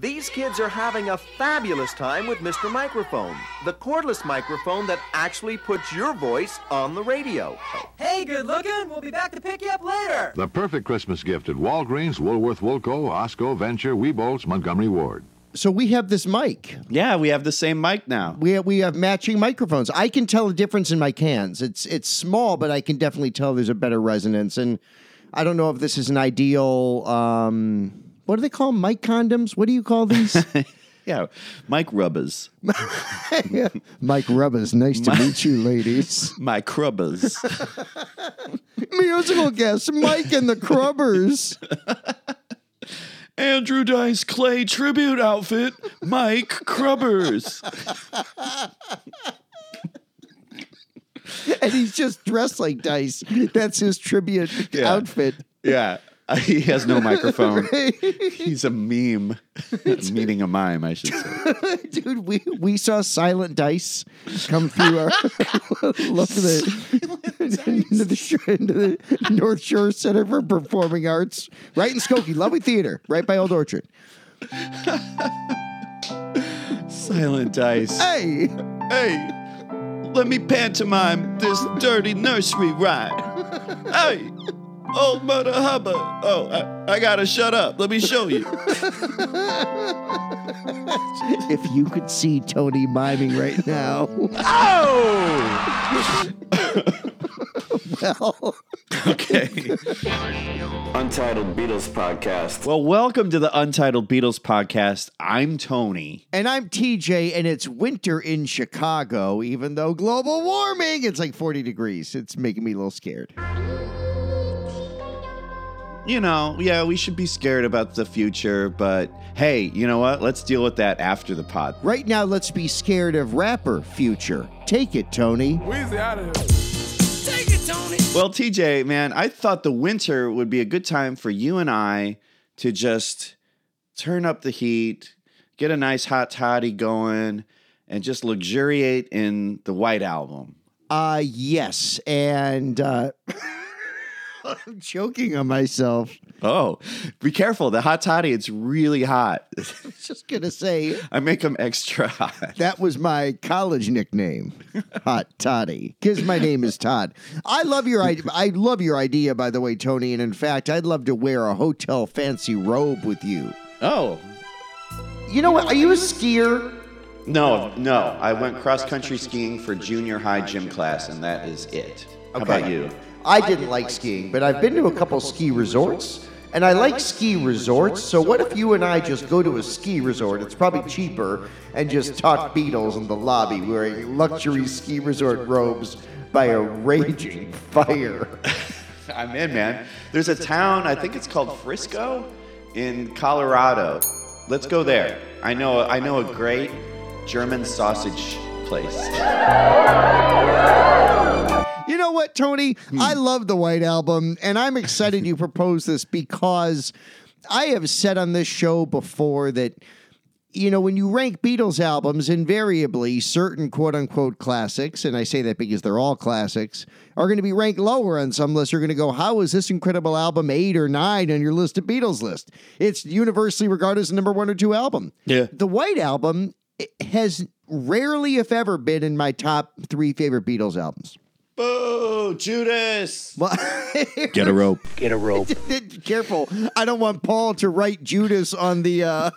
These kids are having a fabulous time with Mr. Microphone, the cordless microphone that actually puts your voice on the radio. Hey, good looking. We'll be back to pick you up later. The perfect Christmas gift at Walgreens, Woolworth, Woolco, Osco, Venture, Wieboldt's, Montgomery Ward. So we have this mic. Yeah, we have the same mic now. We have, we have matching microphones. I can tell the difference in my cans. It's it's small, but I can definitely tell there's a better resonance. And I don't know if this is an ideal. Um, what do they call 'em? mic condoms? What do you call these? Yeah, Mike Rubbers. Mike Rubbers. Nice to meet you, ladies. Mike Rubbers. Musical guest Mike and the Crubbers. Andrew Dice Clay tribute outfit, Mike Crubbers. and he's just dressed like Dice. That's his tribute Yeah. outfit. Yeah, he has no microphone. He's a meme, meaning a mime, I should say. Dude, we, we saw Silent Dice come through our look at the, into, the into the North Shore Center for Performing Arts, right in Skokie, lovely theater, right by Old Orchard. Silent Dice. Hey, Hey, let me pantomime this dirty nursery rhyme. Hey, old Mother Hubbard. Oh, I, I gotta shut up. Let me show you. if you could see Tony miming right now, Oh! well, Okay. Untitled Beatles Podcast. Well, welcome to the Untitled Beatles podcast. I'm Tony. and I'm TJ, and it's winter in Chicago, even though global warming, it's like 40 degrees. It's making me a little scared. You know, yeah, we should be scared about the future, but hey, you know what? Let's deal with that after the pod. Right now, let's be scared of rapper future. Take it, Tony. Well, TJ, man, I thought the winter would be a good time for you and I to just turn up the heat, get a nice hot toddy going, and just luxuriate in the White Album. Uh yes, and uh I'm choking on myself. Oh, be careful. The hot toddy, it's really hot. I was just gonna say I make them extra hot. that was my college nickname, Hot Toddy, because my name is Todd. I love your idea. I love your idea, by the way, Tony. And in fact, I'd love to wear a hotel fancy robe with you. Oh, You know what? Are you a skier? no, no. I went cross country skiing for junior high gym class, and that is it. How Okay. about you? I didn't like skiing, but I've been to a couple ski resorts, and I like ski resorts. So what if you and I just go to a ski resort? It's probably cheaper, and just talk Beatles in the lobby wearing luxury ski resort robes by a raging fire. I'm in, man. There's a town, I think it's called Frisco in Colorado. Let's go there. I know I know a great German sausage place. You know what, Tony? Hmm. I love the White Album, and I'm excited you proposed this because I have said on this show before that, you know, when you rank Beatles albums, invariably certain quote unquote classics, and I say that because they're all classics, are going to be ranked lower on some lists. You're going to go, how is this incredible album eight or nine on your list of Beatles list? It's universally regarded as the number one or two album. Yeah. The White Album has rarely, if ever, been in my top three favorite Beatles albums. Boo, Judas. Well, Get a rope. Get a rope. Careful! I don't want Paul to write Judas on the uh,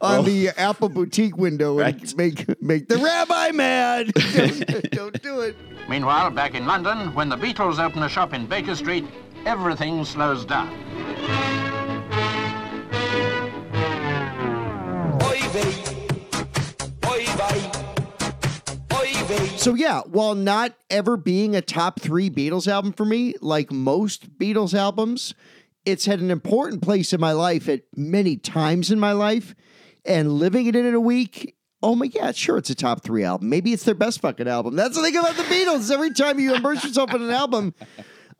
on the Apple boutique window and make make the rabbi mad. don't, don't do it. Meanwhile, back in London, when the Beatles open a shop in Baker Street, everything slows down. So yeah, while not ever being a top three Beatles album for me, like most Beatles albums, it's had an important place in my life at many times in my life, and living it in in a week. Oh my god, sure, it's a top three album. Maybe it's their best fucking album. That's the thing about the Beatles. Every time you immerse yourself in an album,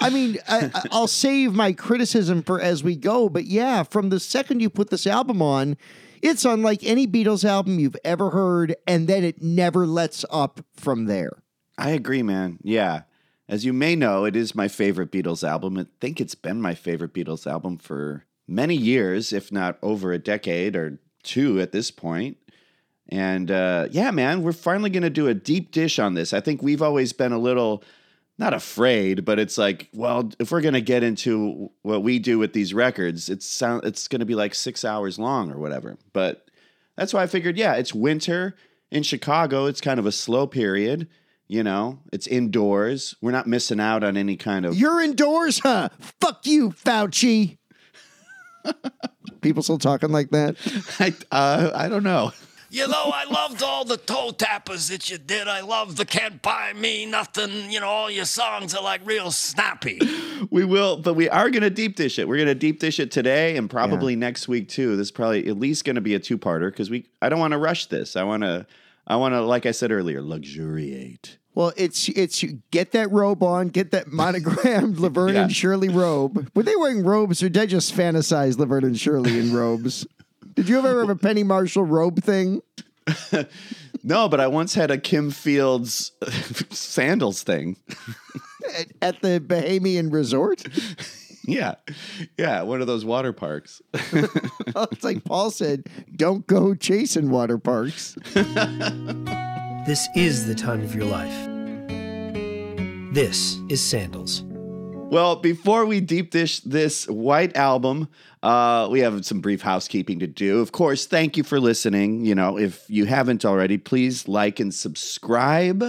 I mean, I, I- I'll save my criticism for as we go, but yeah, from the second you put this album on, it's unlike any Beatles album you've ever heard, and then it never lets up from there. I agree, man. Yeah. As you may know, it is my favorite Beatles album. I think it's been my favorite Beatles album for many years, if not over a decade or two at this point. And uh, yeah, man, we're finally going to do a deep dish on this. I think we've always been a little not afraid, but it's like, well, if we're going to get into what we do with these records, it's sound it's going to be like 6 hours long or whatever. But that's why I figured, yeah, it's winter in Chicago. It's kind of a slow period, you know. It's indoors. We're not missing out on any kind of You're indoors, huh? Fuck you, Fauci. People still talking like that? I, uh, I don't know. You know, I loved all the toe tappers that you did. I love the Can't Buy Me Nothing. You know, all your songs are like real snappy. We will, but we are going to deep dish it. We're going to deep dish it today and probably next week too. This is probably at least going to be a two parter because we. I don't want to rush this. I want to. I want to, like I said earlier, luxuriate. Well, it's it's get that robe on, get that monogrammed Laverne Yeah. and Shirley robe. Were they wearing robes or did I just fantasize Laverne and Shirley in robes? Did you ever have a Penny Marshall robe thing? No, but I once had a Kim Fields sandals thing. at, at the Bahamian resort? Yeah, yeah, one of those water parks. it's like Paul said, don't go chasing water parks. This is the time of your life. This is Sandals. Well, before we deep dish this white album, uh, we have some brief housekeeping to do. Of course, thank you for listening. You know, if you haven't already, please like and subscribe.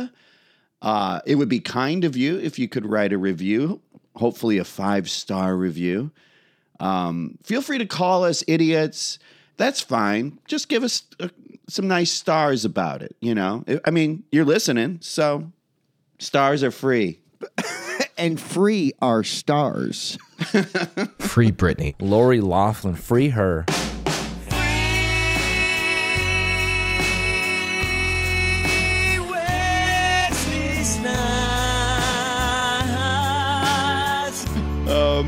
Uh, it would be kind of you if you could write a review, hopefully a five star review. Um, feel free to call us idiots. That's fine. Just give us uh, some nice stars about it. You know, I mean, you're listening, so stars are free. And free our stars. Free Britney. Lori Loughlin, free her. Um,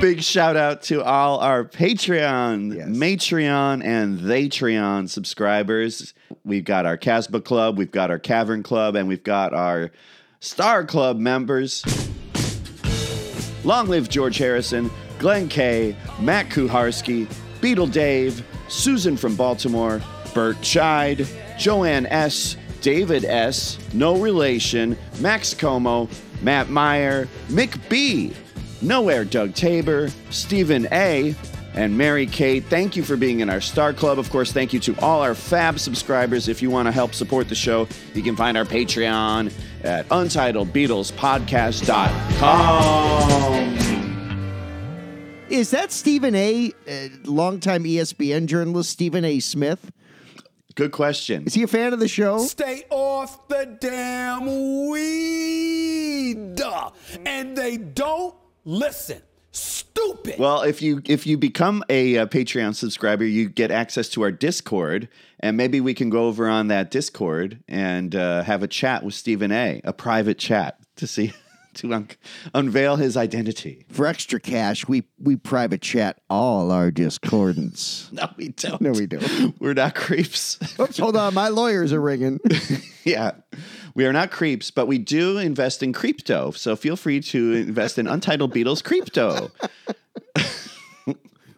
big shout out to all our Patreon, Yes. Matreon, and Theytreon subscribers. We've got our Casbah Club, we've got our Cavern Club, and we've got our Star Club members. Long live George Harrison, Glenn Kay, Matt Kuharski, Beatle Dave, Susan from Baltimore, Bert Chide, Joanne S., David S., No Relation, Max Como, Matt Meyer, Mick B., Nowhere Doug Tabor, Stephen A., and Mary Kate. Thank you for being in our Star Club. Of course, thank you to all our fab subscribers. If you want to help support the show, you can find our Patreon at untitledbeatlespodcast.com. Is that Stephen A., uh, longtime ESPN journalist Stephen A. Smith? Good question. Is he a fan of the show? Stay off the damn weed. And they don't listen. Stupid. Well, if you if you become a, uh Patreon subscriber, you get access to our Discord, and maybe we can go over on that Discord and uh, have a chat with Stephen A, a private chat to see to un- unveil his identity. For extra cash, we we private chat all our discordants. No, we don't. No, we don't. We're not creeps. Oops, hold on, my lawyers are ringing. yeah, we are not creeps, but we do invest in crypto. So feel free to invest in Untitled Beatles crypto.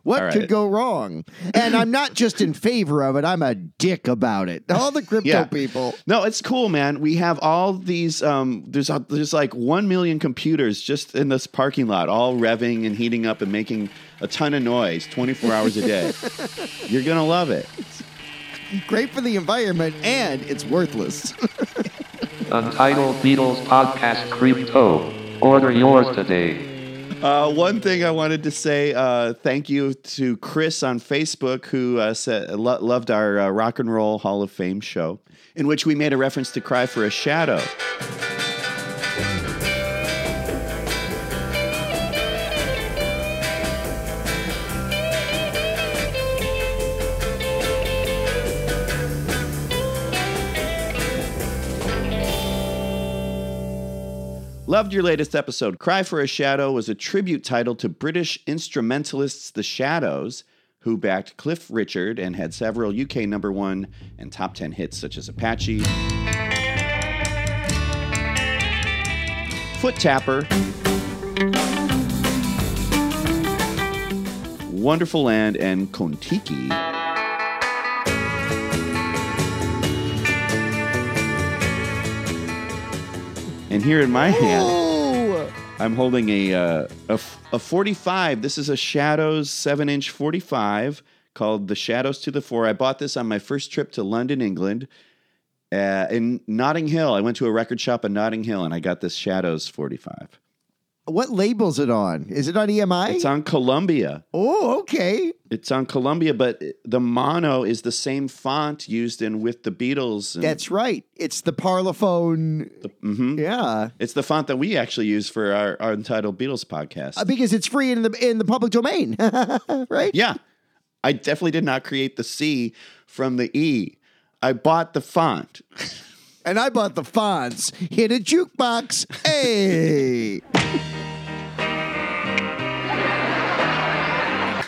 What right. could go wrong? And I'm not just in favor of it, I'm a dick about it. All the crypto Yeah. people. No, it's cool, man. We have all these. Um, there's a, there's like one million computers just in this parking lot, all revving and heating up and making a ton of noise, 24 hours a day. You're gonna love it. Great for the environment and it's worthless. Untitled Beatles Podcast Crypto. Order yours today. Uh, one thing I wanted to say, uh, thank you to Chris on Facebook who uh, said lo- loved our uh, Rock and Roll Hall of Fame show, in which we made a reference to "Cry for a Shadow." Loved your latest episode. Cry for a Shadow was a tribute title to British instrumentalists The Shadows, who backed Cliff Richard and had several UK number one and top 10 hits such as Apache, Foot Tapper, Wonderful Land, and Kon-Tiki. And here in my hand, I'm holding a, uh, a a 45. This is a Shadows 7 inch 45 called The Shadows to the Fore. I bought this on my first trip to London, England. Uh, in Notting Hill, I went to a record shop in Notting Hill and I got this Shadows 45. What label's it on? Is it on EMI? It's on Columbia. oh, okay. It's on Columbia, but the mono is the same font used in with the Beatles. and That's right. It's the Parlophone. mhm. Yeah. It's the font that we actually use for our, our entitled Beatles podcast. Uh, because it's free in the in the public domain, right? yeah, I definitely did not create the C from the E. I bought the font. And I bought the fonts. Hit a jukebox. Hey.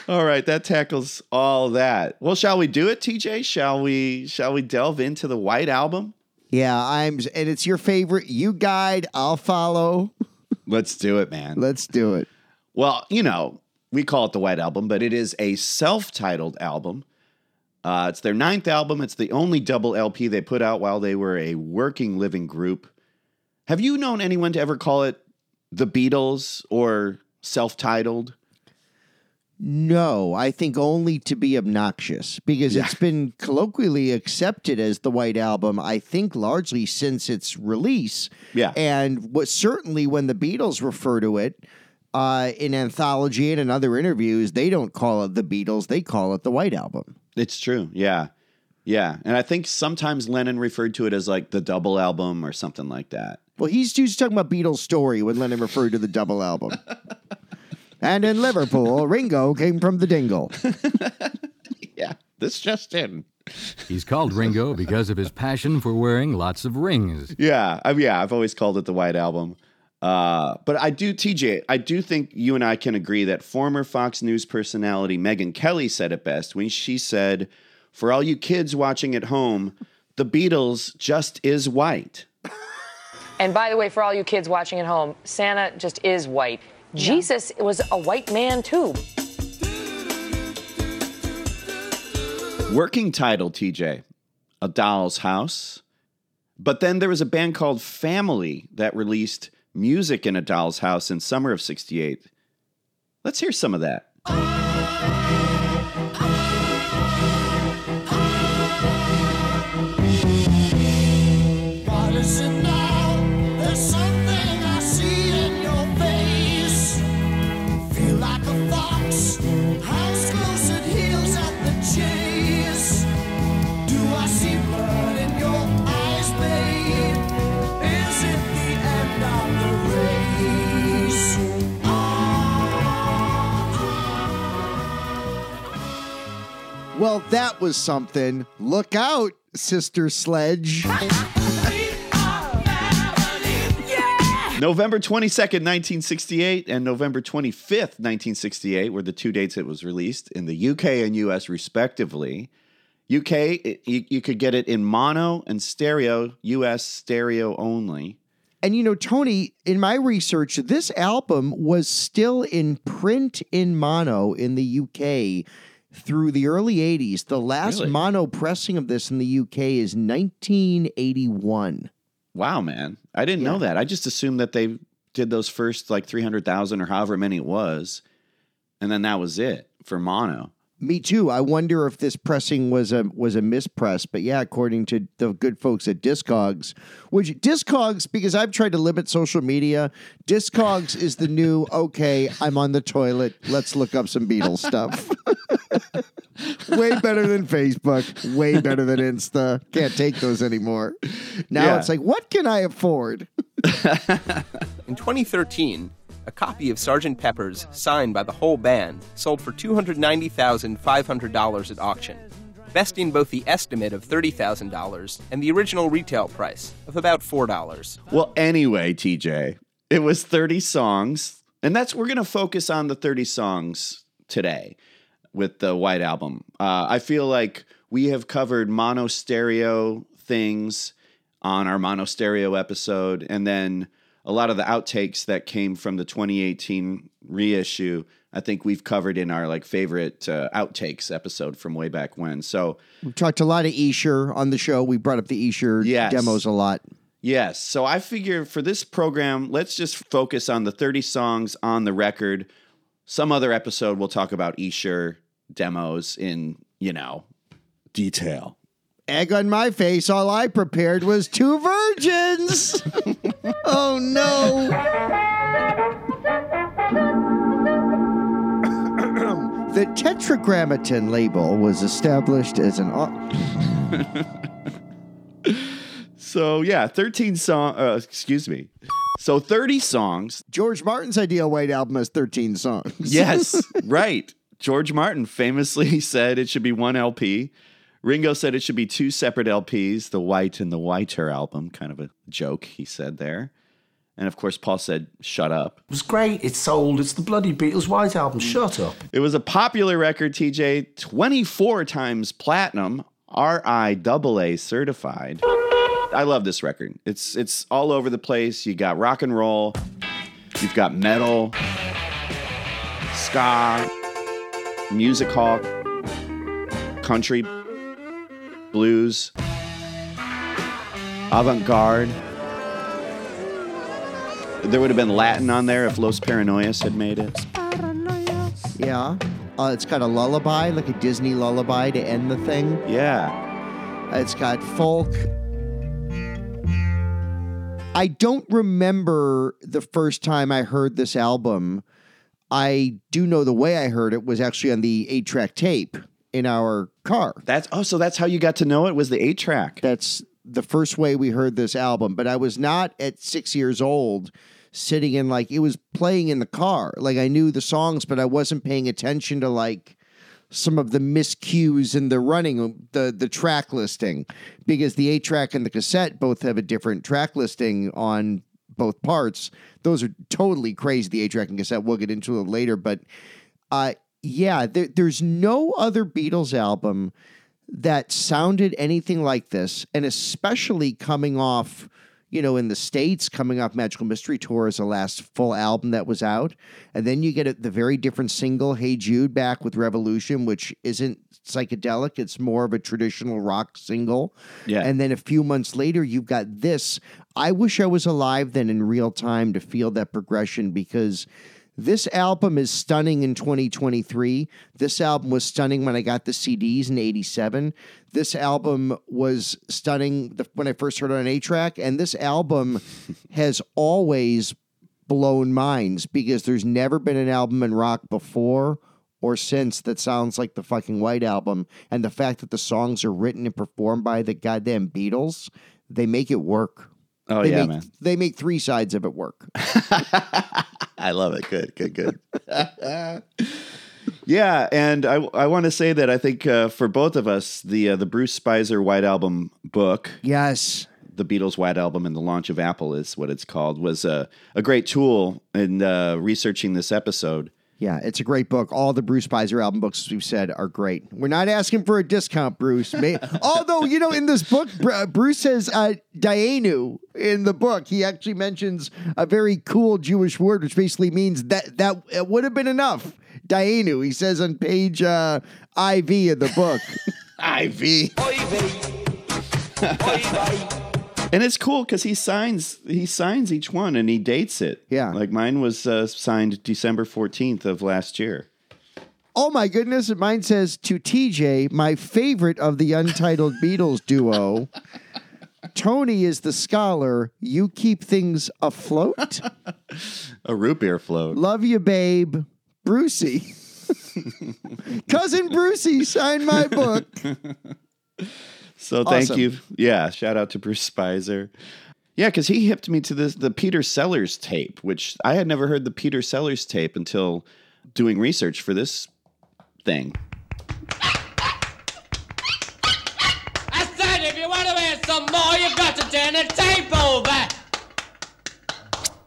All right, that tackles all that. Well, shall we do it, TJ? Shall we? Shall we delve into the White Album? yeah, I'm and it's your favorite. You guide, I'll follow. Let's do it, man. Let's do it. Well, you know, we call it the White Album, but it is a self-titled album. Uh, it's their ninth album. It's the only double LP they put out while they were a working living group. Have you known anyone to ever call it the Beatles or self-titled? No, I think only to be obnoxious because it's been colloquially accepted as the White Album, I think largely since its release. Yeah. And what certainly when the Beatles refer to it uh, in anthology and in other interviews, they don't call it the Beatles, they call it the White Album. It's true. Yeah. Yeah. And I think sometimes Lennon referred to it as like the double album or something like that. Well, he's, he's talking about Beatles' story when Lennon referred to the double album. and in Liverpool, Ringo came from the Dingle. Yeah. This just in. He's called Ringo because of his passion for wearing lots of rings. Yeah. I yeah, I've always called it the White Album. Uh, but I do, TJ, I do think you and I can agree that former Fox News personality Megyn Kelly said it best when she said, For all you kids watching at home, the Beatles just is white. And by the way, for all you kids watching at home, Santa just is white. Jesus was a white man too. Working title, TJ, A Doll's House. But then there was a band called Family that released Music in a Doll's House in summer of 68. Let's hear some of that. Well, that was something. Look out, Sister Sledge. November 22nd, 1968, and November 25th, 1968 were the two dates it was released in the UK and US, respectively. UK, it, you, you could get it in mono and stereo, US stereo only. And you know, Tony, in my research, this album was still in print in mono in the UK through the early 80s. The last Really? mono pressing of this in the UK is 1981. Wow, man. I didn't know that. I just assumed that they did those first like 300,000 or however many it was. And then that was it for mono. Me too. I wonder if this pressing was a was a mispress, but yeah, according to the good folks at Discogs, which Discogs, because I've tried to limit social media, Discogs is the new okay. I'm on the toilet. Let's look up some Beatles stuff. way better than Facebook. Way better than Insta. Can't take those anymore. Now Yeah. it's like, what can I afford? In 2013, a copy of Sgt. Pepper's, signed by the whole band, sold for $290,500 at auction, besting both the estimate of $30,000 and the original retail price of about $4. Well, anyway, TJ, it was 30 songs, and that's we're going to focus on the 30 songs today with the White Album. Uh, I feel like we have covered mono stereo things on our mono stereo episode, and then a lot of the outtakes that came from the 2018 reissue. I think we've covered in our like favorite uh, outtakes episode from way back when. So We've talked a lot of Esher on the show. We brought up the Esher Yes. demos a lot. Yes. So I figure for this program, let's just focus on the 30 songs on the record. Some other episode, we'll talk about Esher demos in, you know, detail. Egg on my face, all I prepared was two virgins. oh no. the Tetragrammaton label was established as an. So yeah, 13 song uh, excuse me. So 30 songs. George Martin's ideal white album has 13 songs. Yes, right. George Martin famously said it should be one LP. Ringo said it should be two separate LPs, the White and the Whiter album, kind of a joke he said there. And of course, Paul said, shut up. It was great. It's sold. It's the bloody Beatles White Album. Shut up. It was a popular record, TJ, 24 times platinum, RIAA certified. I love this record. It's it's all over the place. You got rock and roll, you've got metal, ska, music hall, country, blues, avant-garde. There would have been Latin on there if Los Paranoias had made it. Yeah. Uh, it's got a lullaby, like a Disney lullaby to end the thing. Yeah. It's got folk. I don't remember the first time I heard this album. I do know the way I heard it was actually on the eight track tape in our car. That's oh, so that's how you got to know it was the eight track. That's the first way we heard this album. But I was not at six years old sitting in like it was playing in the car. Like I knew the songs, but I wasn't paying attention to like some of the miscues in the running the the track listing because the eight track and the cassette both have a different track listing on both parts. Those are totally crazy. The eight track and cassette. We'll get into it later, but uh, yeah, there, there's no other Beatles album that sounded anything like this, and especially coming off, you know, in the States, coming off Magical Mystery Tour as the last full album that was out. And then you get a, the very different single, Hey Jude, back with Revolution, which isn't psychedelic, it's more of a traditional rock single. Yeah. And then a few months later, you've got this. I wish I was alive then in real time to feel that progression because. This album is stunning in 2023. This album was stunning when I got the CDs in 87. This album was stunning the, when I first heard it on A track. And this album has always blown minds because there's never been an album in rock before or since that sounds like the fucking White Album. And the fact that the songs are written and performed by the goddamn Beatles, they make it work. Oh, they yeah, make, man. They make three sides of it work. I love it. Good, good, good. yeah, and I I want to say that I think uh, for both of us, the uh, the Bruce Spizer White Album book, yes, the Beatles White Album and the launch of Apple is what it's called, was a a great tool in uh, researching this episode. Yeah, it's a great book. All the Bruce Spizer album books, as we've said, are great. We're not asking for a discount, Bruce. May- Although, you know, in this book, Br- Bruce says uh, Dayenu in the book. He actually mentions a very cool Jewish word, which basically means that that it would have been enough. Dayenu, he says on page uh, IV of the book. IV. And it's cool because he signs he signs each one and he dates it. Yeah, like mine was uh, signed December fourteenth of last year. Oh my goodness! Mine says to TJ, my favorite of the untitled Beatles duo. Tony is the scholar. You keep things afloat. A root beer float. Love you, babe. Brucey. Cousin Brucey signed my book. So thank Awesome. you. Yeah, shout out to Bruce Spizer. Yeah, because he hipped me to this the Peter Sellers tape, which I had never heard the Peter Sellers tape until doing research for this thing. I said if you want to hear some more, you've got to turn the tape over.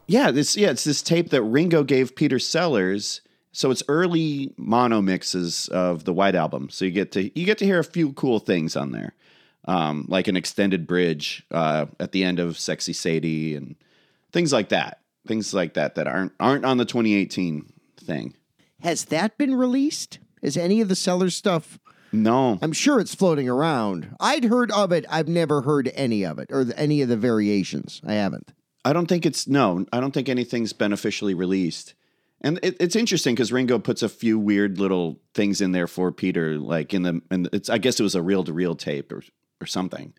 Yeah, this yeah, it's this tape that Ringo gave Peter Sellers. So it's early mono mixes of the White Album. So you get to you get to hear a few cool things on there, um, like an extended bridge uh, at the end of "Sexy Sadie" and things like that. Things like that that aren't aren't on the 2018 thing. Has that been released? Is any of the Sellers stuff No. I'm sure it's floating around. I'd heard of it. I've never heard any of it or any of the variations. I haven't. I don't think it's no. I don't think anything's been officially released. And it, it's interesting because Ringo puts a few weird little things in there for Peter, like in the and it's. I guess it was a reel to reel tape or or something.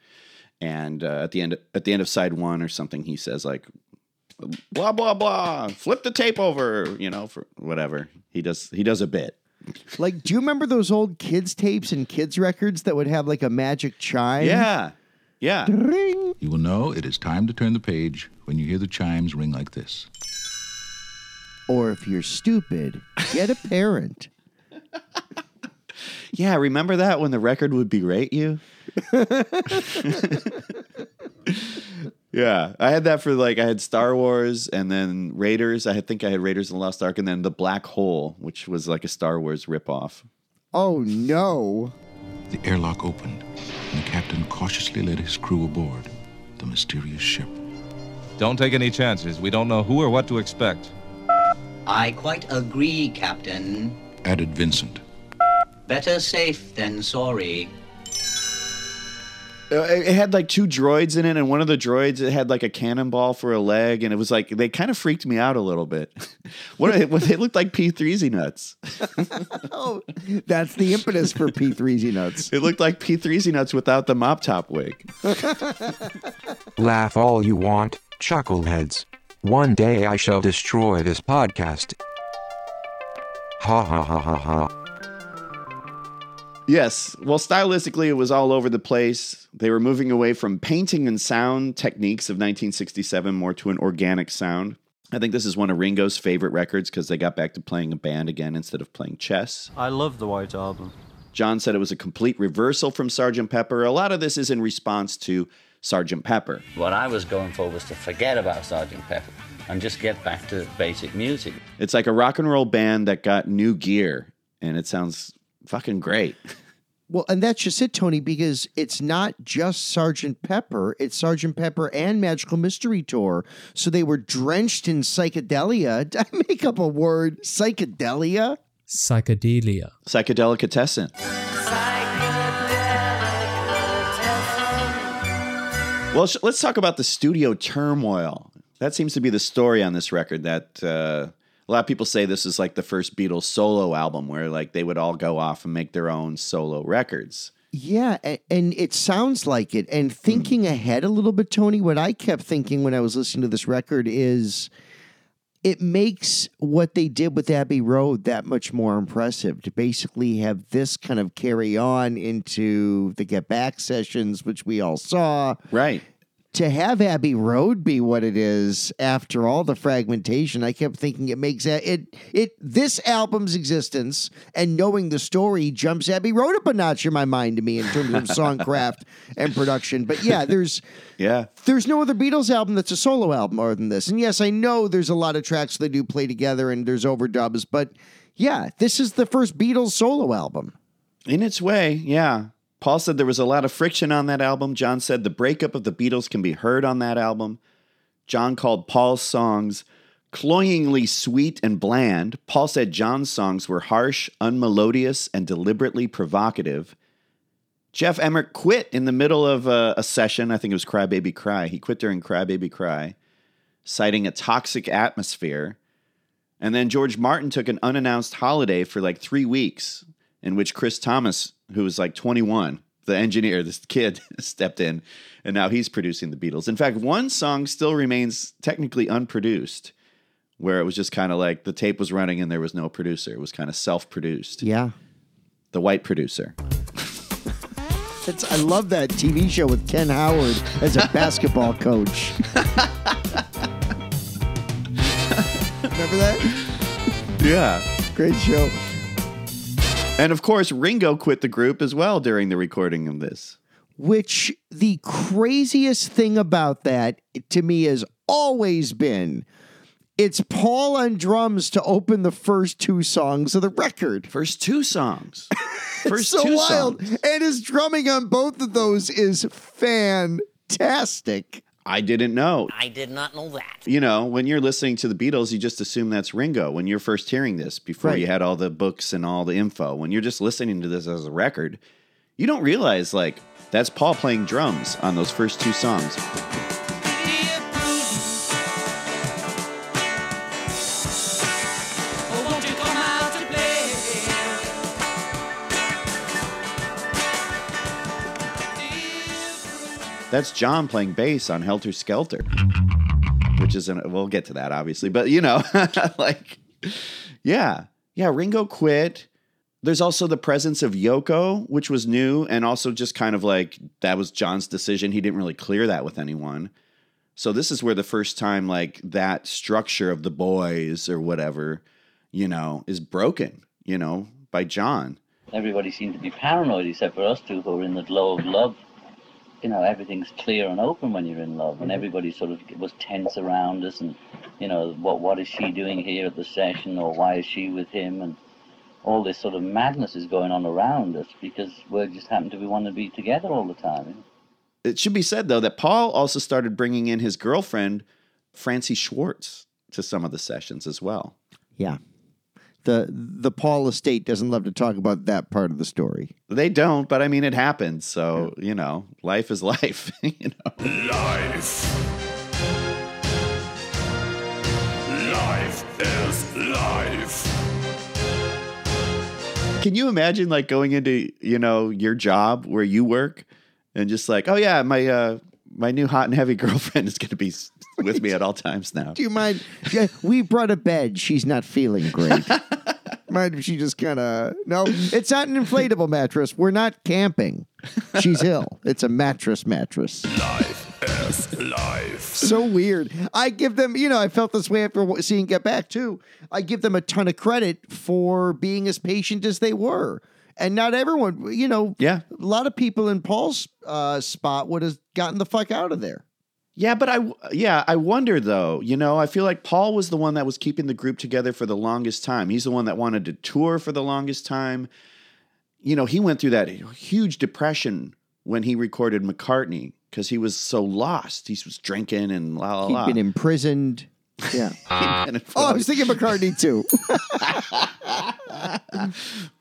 And uh, at the end at the end of side one or something, he says like, blah blah blah, flip the tape over, you know, for whatever he does. He does a bit. Like, do you remember those old kids tapes and kids records that would have like a magic chime? Yeah, yeah. Ring. You will know it is time to turn the page when you hear the chimes ring like this. Or if you're stupid, get a parent. Yeah, remember that when the record would berate you? yeah, I had that for like I had Star Wars and then Raiders. I think I had Raiders and the Lost Ark and then The Black Hole, which was like a Star Wars ripoff. Oh no. The airlock opened, and the captain cautiously led his crew aboard the mysterious ship. Don't take any chances. We don't know who or what to expect. I quite agree, Captain. Added Vincent. Better safe than sorry. Uh, It it had like two droids in it, and one of the droids it had like a cannonball for a leg, and it was like they kind of freaked me out a little bit. what it, what- they looked like P3Z nuts. oh, that's the impetus for P3Z nuts. It looked like P3Z nuts without the mop top wig. Laugh all you want, chuckleheads. One day I shall destroy this podcast. Ha ha ha ha ha. Yes. Well, stylistically, it was all over the place. They were moving away from painting and sound techniques of 1967 more to an organic sound. I think this is one of Ringo's favorite records because they got back to playing a band again instead of playing chess. I love the White Album. John said it was a complete reversal from Sgt. Pepper. A lot of this is in response to Sgt. Pepper. What I was going for was to forget about Sgt. Pepper and just get back to basic music. It's like a rock and roll band that got new gear, and it sounds fucking great. Well, and that's just it, Tony, because it's not just Sergeant Pepper, it's Sergeant Pepper and Magical Mystery Tour. So they were drenched in psychedelia. Did I make up a word? Psychedelia? Psychedelia. Psychedelicatessen. Well, sh- let's talk about the studio turmoil. That seems to be the story on this record. That uh, a lot of people say this is like the first Beatles solo album, where like they would all go off and make their own solo records. Yeah, and it sounds like it. And hmm. thinking ahead a little bit, Tony, what I kept thinking when I was listening to this record is it makes what they did with Abbey Road that much more impressive to basically have this kind of carry on into the Get Back sessions, which we all saw. Right. To have Abbey Road be what it is after all the fragmentation, I kept thinking it makes it it this album's existence and knowing the story jumps Abbey Road up a notch in my mind to me in terms of songcraft and production. But yeah, there's Yeah. there's no other Beatles album that's a solo album other than this. And yes, I know there's a lot of tracks they do play together and there's overdubs, but yeah, this is the first Beatles solo album. In its way, yeah. Paul said there was a lot of friction on that album. John said the breakup of the Beatles can be heard on that album. John called Paul's songs cloyingly sweet and bland. Paul said John's songs were harsh, unmelodious, and deliberately provocative. Geoff Emerick quit in the middle of a, a session. I think it was Cry Baby Cry. He quit during Cry Baby Cry, citing a toxic atmosphere. And then George Martin took an unannounced holiday for like three weeks, in which Chris Thomas, who was like 21, the engineer, this kid, stepped in, and now he's producing the Beatles. In fact, one song still remains technically unproduced, where it was just kind of like the tape was running and there was no producer. It was kind of self produced. Yeah. The white producer. It's, I love that TV show with Ken Howard as a basketball coach. Remember that? Yeah. Great show. And of course, Ringo quit the group as well during the recording of this. Which the craziest thing about that to me has always been it's Paul on drums to open the first two songs of the record. First two songs. it's First so two wild. songs. And his drumming on both of those is fantastic. I didn't know. I did not know that. You know, when you're listening to the Beatles, you just assume that's Ringo when you're first hearing this before Right. you had all the books and all the info. When you're just listening to this as a record, you don't realize like that's Paul playing drums on those first two songs. That's John playing bass on Helter Skelter, which is an, we'll get to that obviously, but you know, like, yeah, yeah, Ringo quit. There's also the presence of Yoko, which was new, and also just kind of like that was John's decision. He didn't really clear that with anyone. So this is where the first time like that structure of the boys or whatever, you know, is broken, you know, by John. Everybody seemed to be paranoid except for us two who were in the glow of love. You know, everything's clear and open when you're in love, and mm-hmm. everybody sort of was tense around us, and you know, what what is she doing here at the session, or why is she with him, and all this sort of madness is going on around us because we just happen to be wanting to be together all the time. It should be said though that Paul also started bringing in his girlfriend, Francie Schwartz, to some of the sessions as well. Yeah. The the Paul estate doesn't love to talk about that part of the story. They don't, but I mean, it happens. So you know, life is life. you know, Life. Life is life. can you imagine like going into you know your job where you work and just like, oh yeah, my uh my new hot and heavy girlfriend is going to be s- with me at all times now. Do you mind? Yeah, we brought a bed. She's not feeling great. mind if she just kind of no? It's not an inflatable mattress. We're not camping. She's ill. It's a mattress mattress. Life is life. So weird. I give them, you know, I felt this way after seeing Get Back too. I give them a ton of credit for being as patient as they were. And not everyone, you know, yeah. A lot of people in Paul's uh, spot would have gotten the fuck out of there. Yeah, but I yeah, I wonder though. You know, I feel like Paul was the one that was keeping the group together for the longest time. He's the one that wanted to tour for the longest time. You know, he went through that huge depression when he recorded McCartney because he was so lost. He was drinking and la la He'd la. been imprisoned. Yeah. He'd oh, I was thinking McCartney too.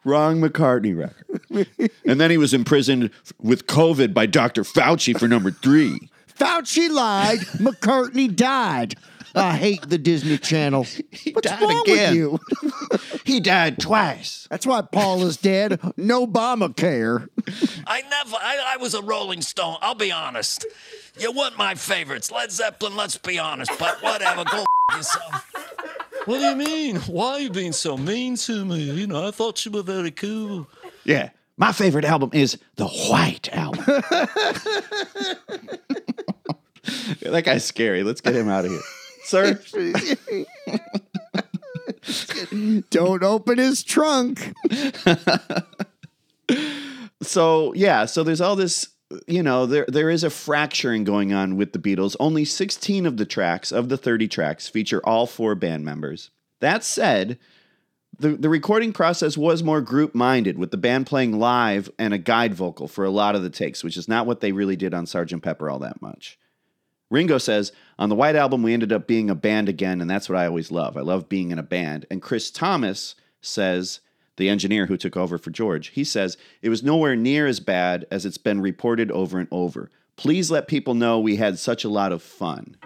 Wrong McCartney record. and then he was imprisoned with COVID by Dr. Fauci for number three. Fauci lied. McCartney died. I hate the Disney Channel. What's died wrong again. with you? he died twice. That's why Paul is dead. No Obamacare. I never, I, I was a Rolling Stone. I'll be honest. You weren't my favorites. Led Zeppelin, let's be honest, but whatever. Go yourself. What do you mean? Why are you being so mean to me? You know, I thought you were very cool. Yeah. My favorite album is the White Album. that guy's scary. Let's get him out of here. Sir? Don't open his trunk. so yeah, so there's all this, you know, there there is a fracturing going on with the Beatles. Only 16 of the tracks of the 30 tracks feature all four band members. That said, the, the recording process was more group minded, with the band playing live and a guide vocal for a lot of the takes, which is not what they really did on Sgt. Pepper all that much. Ringo says, on the White Album, we ended up being a band again, and that's what I always love. I love being in a band. And Chris Thomas says, the engineer who took over for George, he says, it was nowhere near as bad as it's been reported over and over. Please let people know we had such a lot of fun.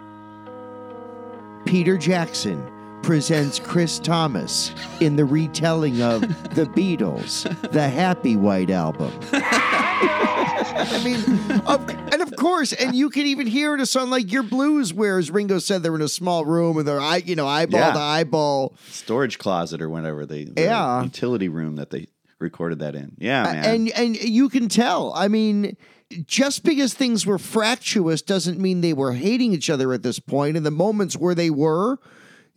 Peter Jackson presents Chris Thomas in the retelling of The Beatles, the Happy White Album. I mean, of, and of course, and you can even hear it a song like Your Blues, where as Ringo said, they're in a small room and they're, eye- you know, eyeball Yeah. to eyeball. Storage closet or whatever they, the Yeah. utility room that they recorded that in. Yeah, man. And and you can tell. I mean, just because things were fractious doesn't mean they were hating each other at this point. In the moments where they were,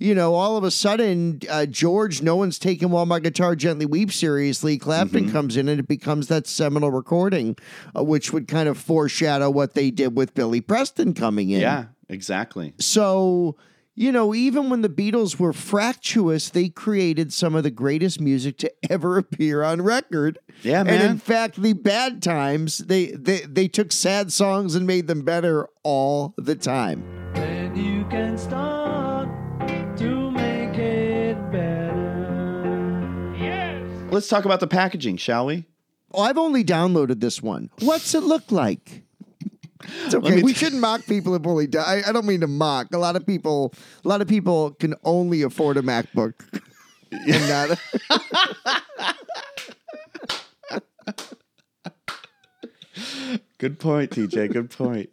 you know, all of a sudden, uh, George, no one's taking "While My Guitar Gently Weeps" seriously. Clapton Mm-hmm. comes in, and it becomes that seminal recording, uh, which would kind of foreshadow what they did with Billy Preston coming in. yeah, exactly. So, you know, even when the Beatles were fractious, they created some of the greatest music to ever appear on record. Yeah, And in fact, the bad times, they they they took sad songs and made them better all the time. Let's talk about the packaging, shall we? Oh, I've only downloaded this one. What's it look like? It's okay. me We t- shouldn't mock people who've only. Di- I, I don't mean to mock. A lot of people. A lot of people can only afford a MacBook. and not. Good point, TJ. Good point.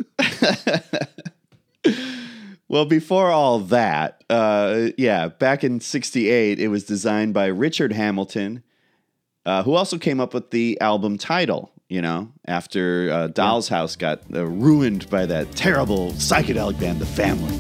well, before all that, uh, yeah, back in '68, it was designed by Richard Hamilton, uh, who also came up with the album title. You know, after uh, Doll's House got uh, ruined by that terrible psychedelic band, The Family.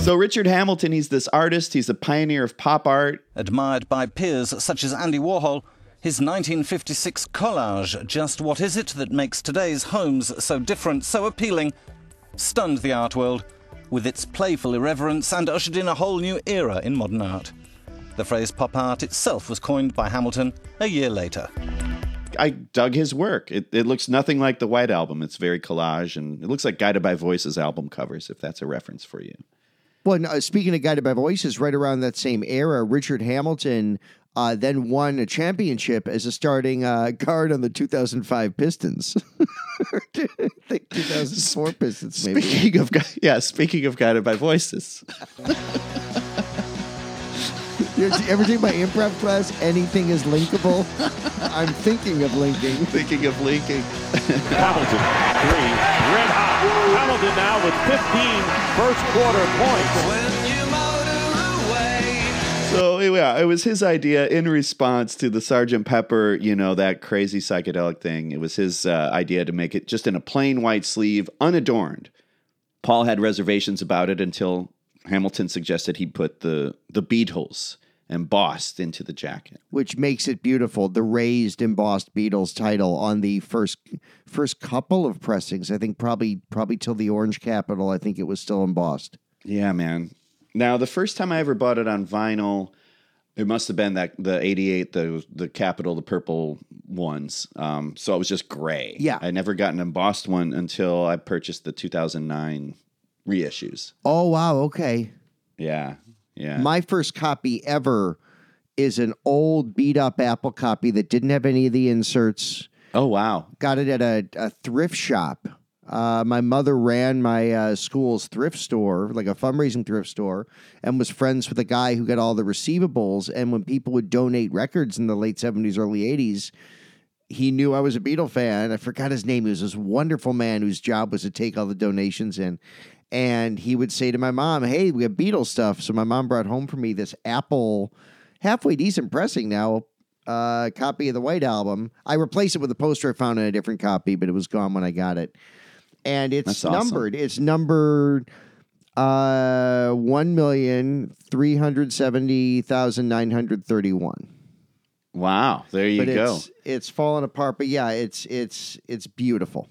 So Richard Hamilton, he's this artist. He's a pioneer of pop art. Admired by peers such as Andy Warhol, his 1956 collage, Just What Is It That Makes Today's Homes So Different, So Appealing, stunned the art world with its playful irreverence and ushered in a whole new era in modern art. The phrase pop art itself was coined by Hamilton a year later. I dug his work. It, it looks nothing like the White Album. It's very collage, and it looks like Guided by Voices album covers, if that's a reference for you. Well, no, speaking of Guided by Voices, right around that same era, Richard Hamilton uh, then won a championship as a starting uh, guard on the 2005 Pistons. I think 2004 Pistons, maybe. Speaking of, gui- yeah, speaking of Guided by Voices, You ever take my improv class? Anything is linkable. I'm thinking of linking. Thinking of linking. Hamilton, three, red hot. Hamilton now with 15 first quarter points. So yeah, it was his idea in response to the Sergeant Pepper, you know, that crazy psychedelic thing. It was his uh, idea to make it just in a plain white sleeve, unadorned. Paul had reservations about it until Hamilton suggested he put the the Beatles embossed into the jacket. which makes it beautiful. The raised embossed Beatles title on the first first couple of pressings. I think probably probably till the Orange Capitol. I think it was still embossed. Yeah, man. Now, the first time I ever bought it on vinyl, it must have been that the '88, the the Capitol, the purple ones. Um, so it was just gray. Yeah. I never got an embossed one until I purchased the 2009 reissues. Oh wow, okay. Yeah, yeah. My first copy ever is an old beat up Apple copy that didn't have any of the inserts. Oh wow. Got it at a, a thrift shop. Uh, my mother ran my uh, school's thrift store, like a fundraising thrift store, and was friends with a guy who got all the receivables. And when people would donate records in the late 70s, early 80s, he knew I was a Beatle fan. I forgot his name. He was this wonderful man whose job was to take all the donations in. And he would say to my mom, Hey, we have Beatles stuff. So my mom brought home for me this Apple, halfway decent pressing now, uh, copy of the White Album. I replaced it with a poster I found in a different copy, but it was gone when I got it. And it's awesome. numbered. It's numbered uh one million three hundred seventy thousand nine hundred thirty one. Wow. There you but go. It's, it's fallen apart, but yeah, it's it's it's beautiful.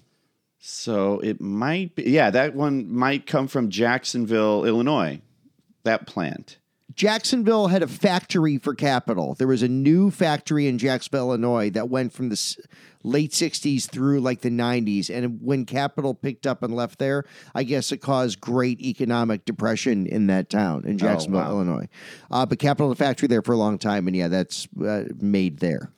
So it might be. Yeah, that one might come from Jacksonville, Illinois. That plant. Jacksonville had a factory for Capitol. There was a new factory in Jacksonville, Illinois that went from the late 60s through like the 90s. And when Capitol picked up and left there, I guess it caused great economic depression in that town in Jacksonville, wow. Illinois. Uh, but Capitol a factory there for a long time. And yeah, that's uh, made there.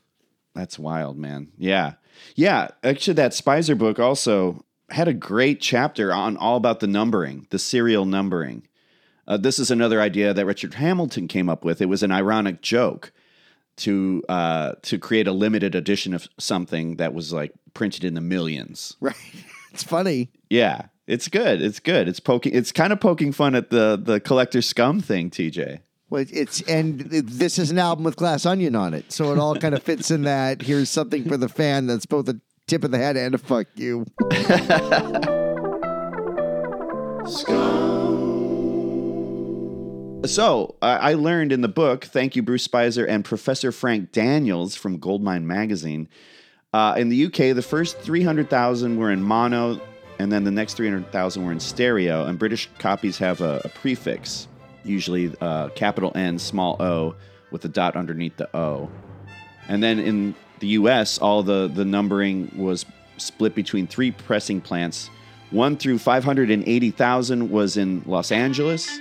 That's wild, man. Yeah. Yeah. Actually, that Spizer book also had a great chapter on all about the numbering, the serial numbering. Uh, this is another idea that Richard Hamilton came up with. It was an ironic joke to uh, to create a limited edition of something that was like printed in the millions. Right. It's funny. Yeah, it's good. It's good. It's poking. It's kind of poking fun at the the collector scum thing, TJ. Well, it's and this is an album with Glass Onion on it, so it all kind of fits in that. Here's something for the fan that's both a tip of the head and a fuck you. So I I learned in the book, thank you, Bruce Spizer and Professor Frank Daniels from Goldmine Magazine. Uh, in the UK, the first 300,000 were in mono, and then the next 300,000 were in stereo. And British copies have a, a prefix, usually uh, capital N, small o, with a dot underneath the O. And then in the US, all the, the numbering was split between three pressing plants. One through 580,000 was in Los Angeles.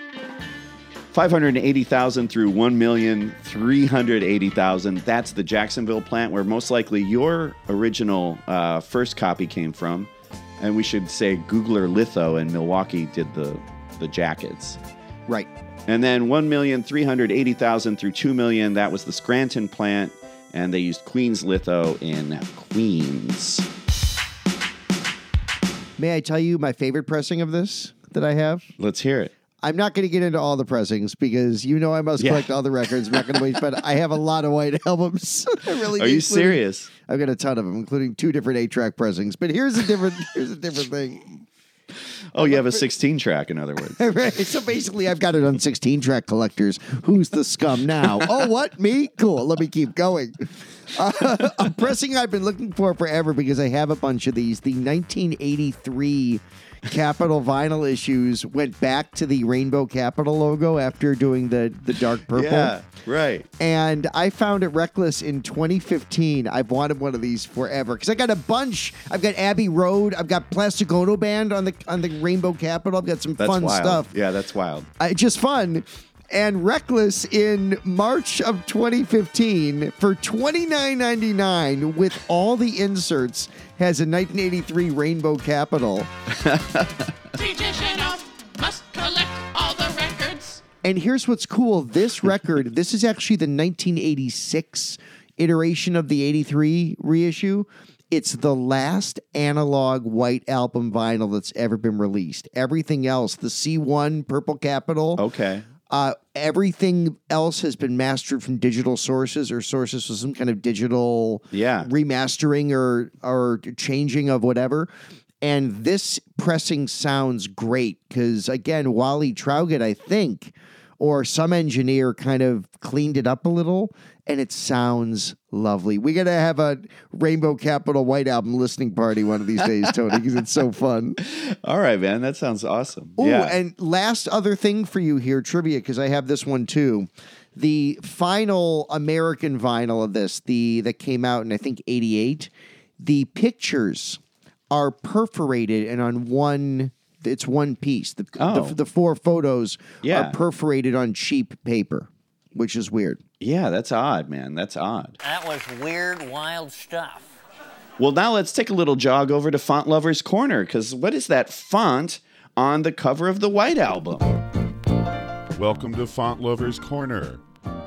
580,000 through 1,380,000. That's the Jacksonville plant where most likely your original uh, first copy came from. And we should say Gugler Litho in Milwaukee did the, the jackets. Right. And then 1,380,000 through 2 million, that was the Scranton plant. And they used Queens Litho in Queens. May I tell you my favorite pressing of this that I have? Let's hear it. I'm not going to get into all the pressings because you know I must Yeah. collect all the records. I'm not going to waste, but I have a lot of white albums. I really Are you serious? I've got a ton of them, including two different eight-track pressings. But here's a different here's a different thing. Oh, you have a 16 track, in other words. right. So basically, I've got it on 16 track collectors. Who's the scum now? oh, what? Me? Cool. Let me keep going. Uh, a pressing I've been looking for forever because I have a bunch of these. The 1983 Capitol vinyl issues went back to the Rainbow Capitol logo after doing the, the dark purple. Yeah, right. And I found it reckless in 2015. I've wanted one of these forever because I got a bunch. I've got Abbey Road. I've got Plastic Ono Band on the on the Rainbow Capitol. I've got some That's fun wild. stuff. Yeah, that's wild. Uh, just fun. And Reckless in March of 2015 for $29.99 with all the inserts has a 1983 Rainbow Capitol. TJ Shanoff must collect all the records. And here's what's cool this record, this is actually the 1986 iteration of the 83 reissue. It's the last analog white album vinyl that's ever been released. Everything else, the C1 Purple Capitol. Okay. Uh, everything else has been mastered from digital sources or sources with some kind of digital Yeah. remastering or or changing of whatever. And this pressing sounds great because again, Wally Traugott, I think, or some engineer kind of cleaned it up a little, and it sounds lovely. We got to have a Rainbow Capitol White album listening party one of these days, Tony, because it's so fun. All right, man. That sounds awesome. Oh, yeah. and last other thing for you here, trivia, because I have this one too. The final American vinyl of this, the that came out in I think '88, the pictures are perforated and on one. It's one piece. The, Oh. the, the four photos Yeah. are perforated on cheap paper, which is weird. yeah, that's odd, man. That's odd. That was weird, wild stuff. Well, now let's take a little jog over to Font Lovers Corner because what is that font on the cover of the White Album? Welcome to Font Lovers Corner.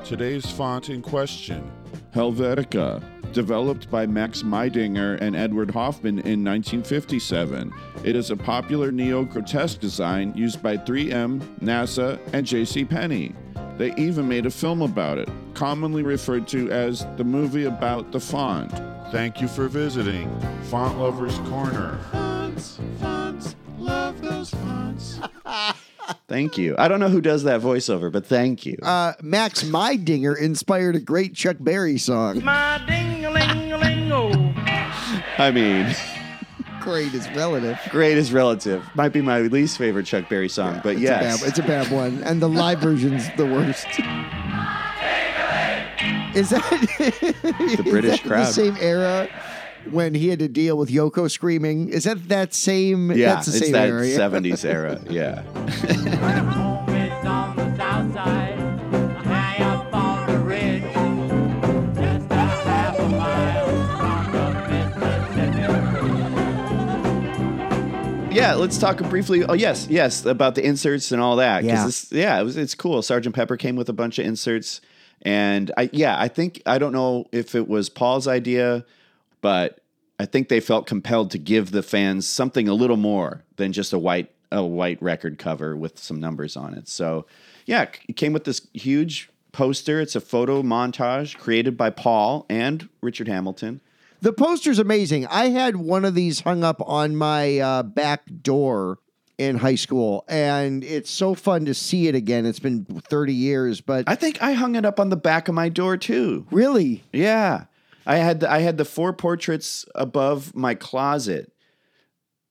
Today's font in question Helvetica, developed by Max Miedinger and Edward Hoffman in 1957. It is a popular neo grotesque design used by 3M, NASA, and J.C. Penney. They even made a film about it, commonly referred to as the movie about the font. Thank you for visiting Font Lovers Corner. Fonts, fonts, love those fonts. Thank you. I don't know who does that voiceover, but thank you. Uh, Max Miedinger inspired a great Chuck Berry song. My ding-a-ling-a-ling-o. I mean, Great is relative. great is relative. Might be my least favorite Chuck Berry song, but It's yes. a bad, it's a bad one, and the live version's the worst. Is that the British The crowd. same era when he had to deal with Yoko screaming. Is that that same? yeah, that's the it's same that era. yeah. 70s era. Yeah. Home is on the south side, high up on the ridge. Just a half a mile from the Mississippi. Yeah, let's talk briefly. Oh, yes, yes, about the inserts and all that. Yeah. this- yeah, it was, it's cool. Sergeant Pepper came with a bunch of inserts, and I yeah, I think I don't know if it was Paul's idea, but I think they felt compelled to give the fans something a little more than just a white a white record cover with some numbers on it. So, yeah, it came with this huge poster. It's a photo montage created by Paul and Richard Hamilton. The poster's amazing. I had one of these hung up on my uh, back door in high school, and it's so fun to see it again. It's been 30 years, but I think I hung it up on the back of my door too. really, Yeah. I had the, I had the four portraits above my closet.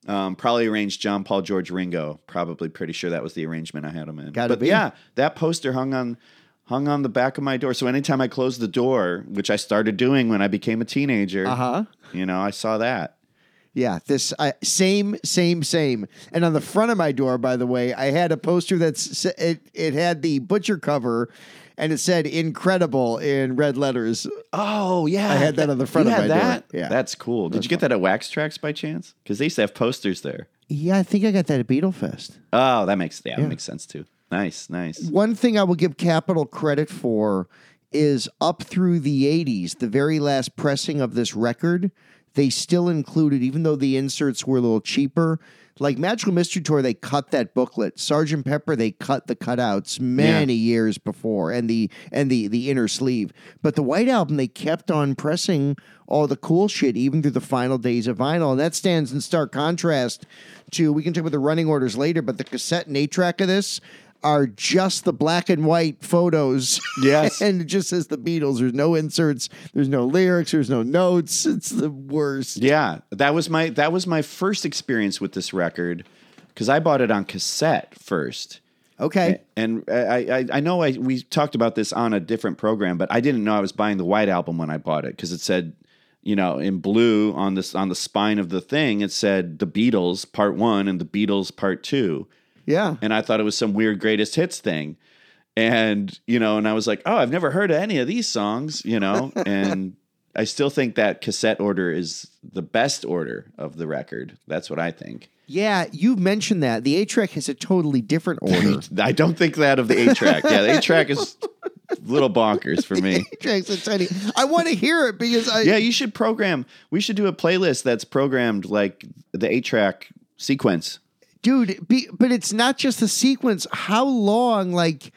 Um, probably arranged John Paul George Ringo. Probably pretty sure that was the arrangement I had them in. Gotta but be. yeah, that poster hung on hung on the back of my door. So anytime I closed the door, which I started doing when I became a teenager, Uh-huh. you know, I saw that. Yeah, this I same, same, same. And on the front of my door, by the way, I had a poster that's it. It had the butcher cover, and it said "incredible" in red letters. Oh yeah, I had that on the front You of had my that? door. Yeah, that's cool. Did you get that at Wax Trax by chance? Because they used to have posters there. yeah. I think I got that at Beatlefest. Oh, that makes yeah, Yeah. that makes sense too. Nice, nice. One thing I will give Capitol credit for is up through the 80s, the very last pressing of this record, they still included, even though the inserts were a little cheaper. Like Magical Mystery Tour, they cut that booklet. Sergeant Pepper, they cut the cutouts many years before, and the and the the inner sleeve. But the White Album, they kept on pressing all the cool shit even through the final days of vinyl, and that stands in stark contrast to. We can talk about the running orders later, but the cassette and eight track of this are just the black and white photos. Yes. and it just says the Beatles. There's no inserts, there's no lyrics, there's no notes. It's the worst. Yeah, that was my that was my first experience with this record because I bought it on cassette first. Okay. And I, I I know I we talked about this on a different program, but I didn't know I was buying the white album when I bought it because it said, you know, in blue on this on the spine of the thing, it said the Beatles Part One and the Beatles Part Two. Yeah. And I thought it was some weird greatest hits thing. And, you know, and I was like, oh, I've never heard of any of these songs, you know, and I still think that cassette order is the best order of the record. That's what I think. Yeah, you've mentioned that. The A track has a totally different order. I don't think that of the A track. Yeah, the A track is a little bonkers for me. Track's a tiny. I want to hear it because I. Yeah, you should program. We should do a playlist that's programmed like the A track sequence. Dude be, but it's not just the sequence. How long like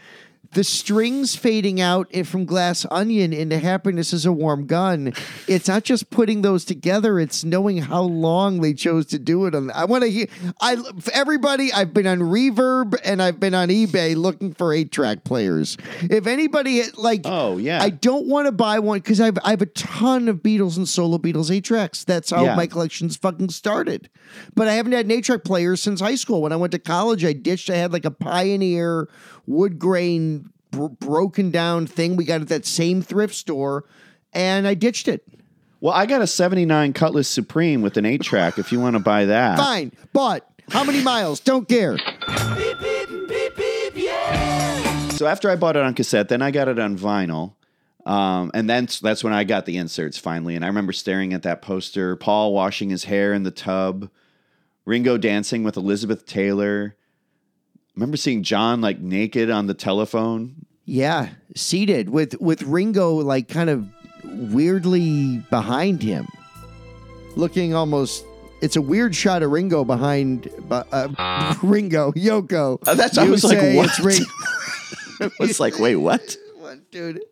the strings fading out from glass onion into happiness is a warm gun it's not just putting those together it's knowing how long they chose to do it on i want to hear i everybody i've been on reverb and i've been on ebay looking for eight track players if anybody like oh yeah i don't want to buy one because I've, I have a ton of beatles and solo beatles eight tracks that's how Yeah. my collection's fucking started but I haven't had an eight track player since high school. When I went to college, I ditched. I had like a Pioneer wood grain br- broken down thing we got at that same thrift store, and I ditched it. Well, I got a 79 Cutlass Supreme with an 8 track if you want to buy that. Fine, but how many miles? Don't care. So after I bought it on cassette, then I got it on vinyl. Um, and then that's when I got the inserts finally. And I remember staring at that poster, Paul washing his hair in the tub, Ringo dancing with Elizabeth Taylor. I remember seeing John like naked on the telephone. Yeah, seated with with Ringo like kind of weirdly behind him, looking almost. It's a weird shot of Ringo behind bu- uh, Ringo Yoko. Uh, that's- I You was like, what? It's Ring- I was like, wait, what? Dude.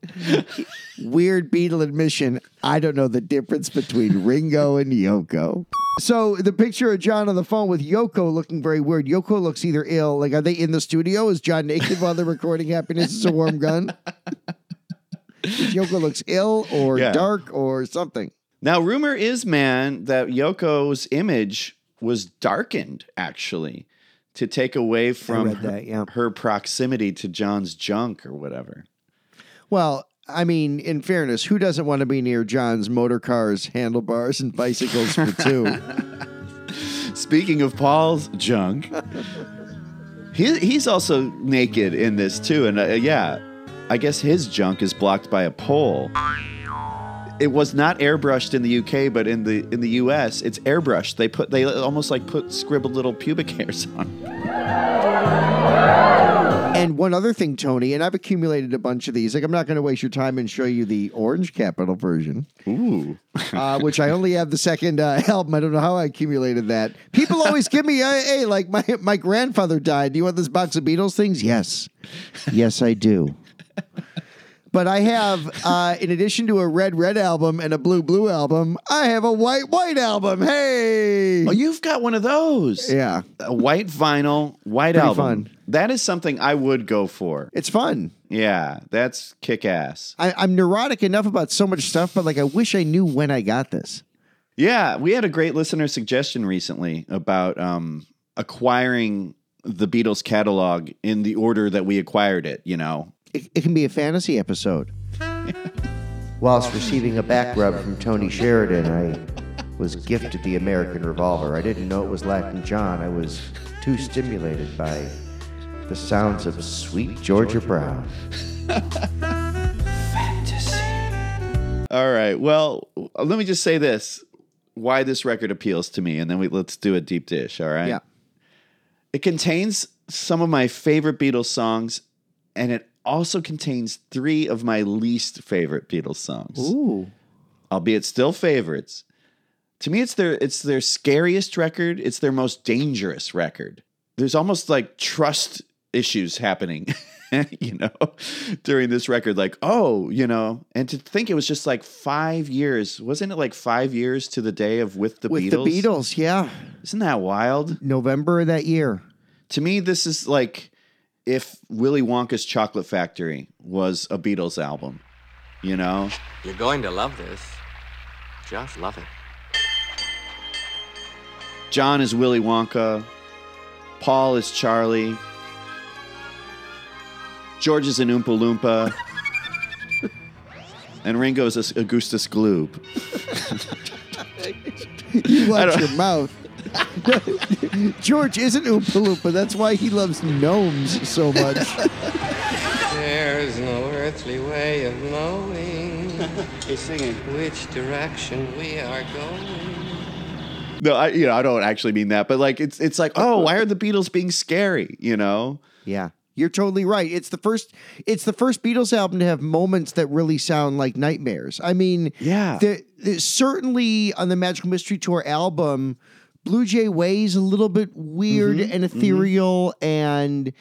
Weird Beatle admission. I don't know the difference between Ringo and Yoko. So the picture of John on the phone with Yoko looking very weird. Yoko looks either ill, like are they in the studio? Is John naked while they're recording "Happiness Is a Warm Gun"? Yoko looks ill or Yeah. dark or something. Now, rumor is, man, that Yoko's image was darkened actually to take away from her, that, yeah. her proximity to John's junk or whatever. Well, I mean, in fairness, who doesn't want to be near John's motor cars, handlebars, and bicycles for two? Speaking of Paul's junk, he, he's also naked in this too, and uh, yeah, I guess his junk is blocked by a pole. It was not airbrushed in the UK, but in the in the US, it's airbrushed. They put they almost like put scribbled little pubic hairs on. And one other thing, Tony, and I've accumulated a bunch of these. Like, I'm not going to waste your time and show you the Orange Capitol version. Ooh. uh, which I only have the second uh, album. I don't know how I accumulated that. People always give me, hey, hey, like my my grandfather died. Do you want this box of Beatles things? Yes, yes, I do. But I have, uh, in addition to a red red album and a blue blue album, I have a white white album. Hey, Oh, you've got one of those. Yeah. A white vinyl, white Pretty album. fun. That is something I would go for. it's fun. Yeah, that's kick ass. I, I'm neurotic enough about so much stuff, but like I wish I knew when I got this. Yeah, we had a great listener suggestion recently about um, acquiring the Beatles catalog in the order that we acquired it, you know. It, it can be a fantasy episode. Whilst receiving a back rub from Tony Sheridan, I was gifted the American Revolver. I didn't know it was Latin John. I was too stimulated by the sounds of sweet Georgia Brown. All right. Well, let me just say this: why this record appeals to me, and then we let's do a deep dish. All right. Yeah. It contains some of my favorite Beatles songs, and it also contains three of my least favorite Beatles songs. Ooh. Albeit still favorites. To me, it's their it's their scariest record. It's their most dangerous record. There's almost like trust issues happening, you know, during this record. Like, oh, you know, and to think it was just like five years. Wasn't it like five years to the day of with the With Beatles? the Beatles, yeah. Isn't that wild? November of that year. To me, this is like if Willy Wonka's Chocolate Factory was a Beatles album. You know? You're going to love this. Just love it. John is Willy Wonka. Paul is Charlie. George is an Oompa Loompa. and Ringo is a Augustus Gloop. You I watch your mouth. George isn't Oompa Loompa. That's why he loves gnomes so much. There's no earthly way of knowing He's singing. which direction we are going. No, I you know, I don't actually mean that, but like it's it's like, oh, why are the Beatles being scary? You know? Yeah. You're totally right. It's the first it's the first Beatles album to have moments that really sound like nightmares. I mean, Yeah. the, the- certainly on the Magical Mystery Tour album, Blue Jay Way's a little bit weird Mhm, and ethereal and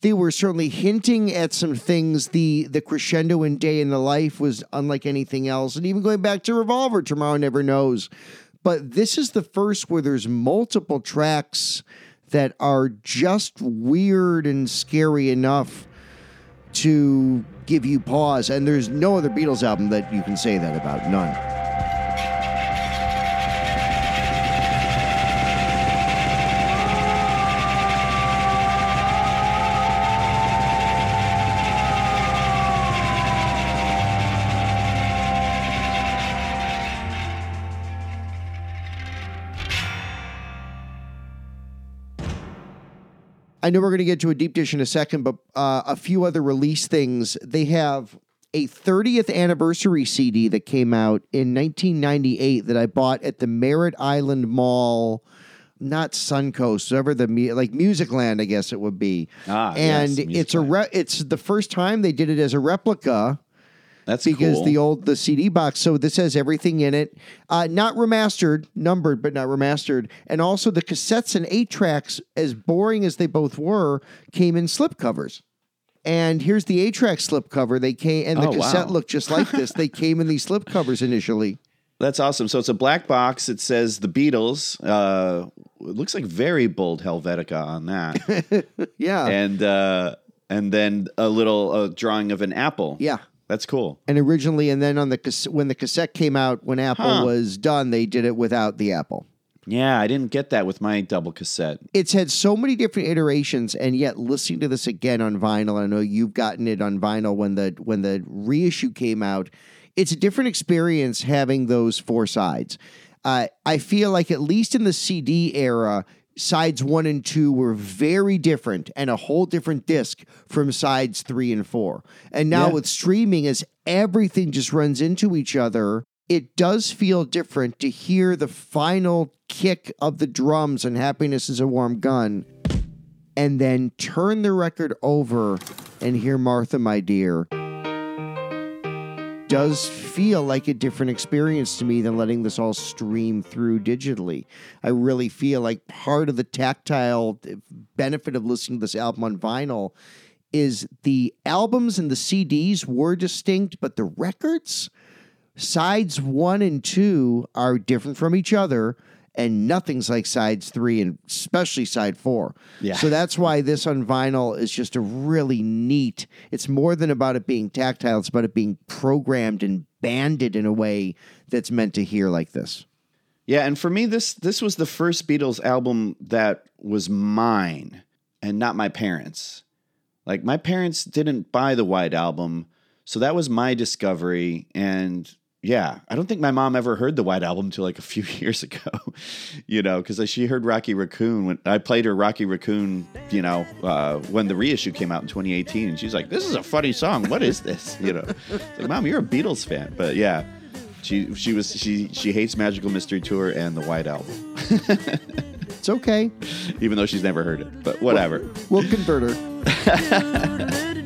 they were certainly hinting at some things. The the crescendo in Day in the Life was unlike anything else. And even going back to Revolver, Tomorrow Never Knows. But this is the first where there's multiple tracks that are just weird and scary enough to give you pause. And there's no other Beatles album that you can say that about. None. I know we're going to get to a deep dish in a second, but uh, a few other release things. They have a 30th anniversary CD that came out in 1998 that I bought at the Merritt Island Mall, not Suncoast, whatever the mu- like Musicland, I guess it would be. Ah, and yes, it's a re- it's the first time they did it as a replica That's because cool. the old the CD box. So this has everything in it, uh, not remastered, numbered but not remastered, and also the cassettes and eight tracks, as boring as they both were, came in slip covers. And here's the eight track slip cover. They came and the Oh, cassette wow. looked just like this. they came in these slip covers initially. That's awesome. So it's a black box. It says the Beatles. Uh, it looks like very bold Helvetica on that. Yeah, and uh, and then a little uh, drawing of an apple. yeah. That's cool. And originally, and then on the when the cassette came out, when Apple Huh. was done, they did it without the Apple. Yeah, I didn't get that with my double cassette. it's had so many different iterations and yet listening to this again on vinyl i know you've gotten it on vinyl when the when the reissue came out it's a different experience having those four sides uh, i feel like at least in the cd era sides one and two were very different and a whole different disc from sides three and four and now Yeah. with streaming as everything just runs into each other it does feel different to hear the final kick of the drums and happiness is a warm gun and then turn the record over and hear martha my dear does feel like a different experience to me than letting this all stream through digitally. I really feel like part of the tactile eh, benefit of listening to this album on vinyl is the albums and the CDs were distinct, but the records, sides one and two, are different from each other, and nothing's like sides three and especially side four. Yeah. So that's why this on vinyl is just a really neat. It's more than about it being tactile, it's about it being programmed and banded in a way that's meant to hear like this. Yeah, and for me, this this was the first Beatles album that was mine and not my parents. Like my parents didn't buy the White Album, so that was my discovery. And yeah, I don't think my mom ever heard the White Album until like a few years ago, you know, because she heard Rocky Raccoon when I played her Rocky Raccoon, you know, uh, when the reissue came out in 2018, and she's like, "This is a funny song. What is this?" You know, like, "Mom, you're a Beatles fan," but yeah. She she was she she hates Magical Mystery Tour and the White Album. it's okay, even though she's never heard it. But whatever. We'll convert her.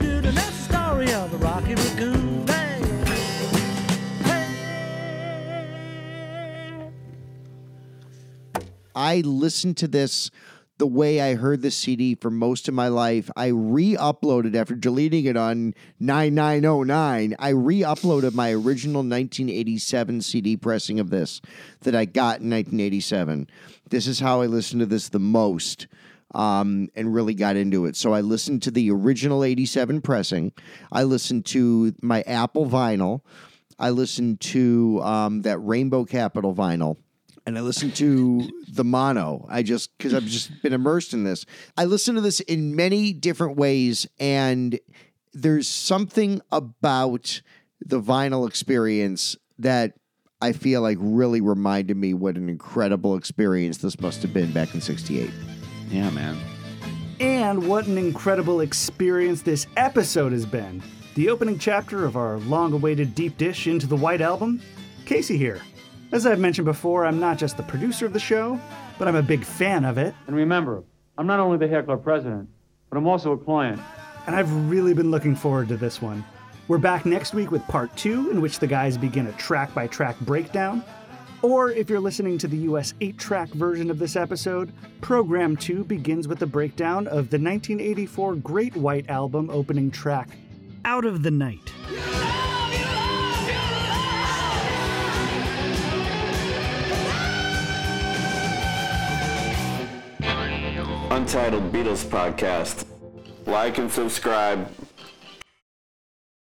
I listened to this the way I heard the CD for most of my life. I re-uploaded after deleting it on 9909. I re-uploaded my original 1987 CD pressing of this that I got in 1987. This is how I listened to this the most. Um, and really got into it. So I listened to the original 87 pressing. I listened to my Apple vinyl. I listened to um, that Rainbow Capitol vinyl and I listened to the mono. I just because I've just been immersed in this. I listen to this in many different ways, and there's something about the vinyl experience that I feel like really reminded me what an incredible experience this must have been back in '68. Yeah, man. And what an incredible experience this episode has been. The opening chapter of our long awaited deep dish into the White Album. Casey here. As I've mentioned before, I'm not just the producer of the show, but I'm a big fan of it. And remember, I'm not only the hair club president, but I'm also a client. And I've really been looking forward to this one. We're back next week with part two, in which the guys begin a track by track breakdown. Or if you're listening to the US 8 track version of this episode, program two begins with a breakdown of the 1984 Great White Album opening track, Out of the Night. Untitled Beatles Podcast. Like and subscribe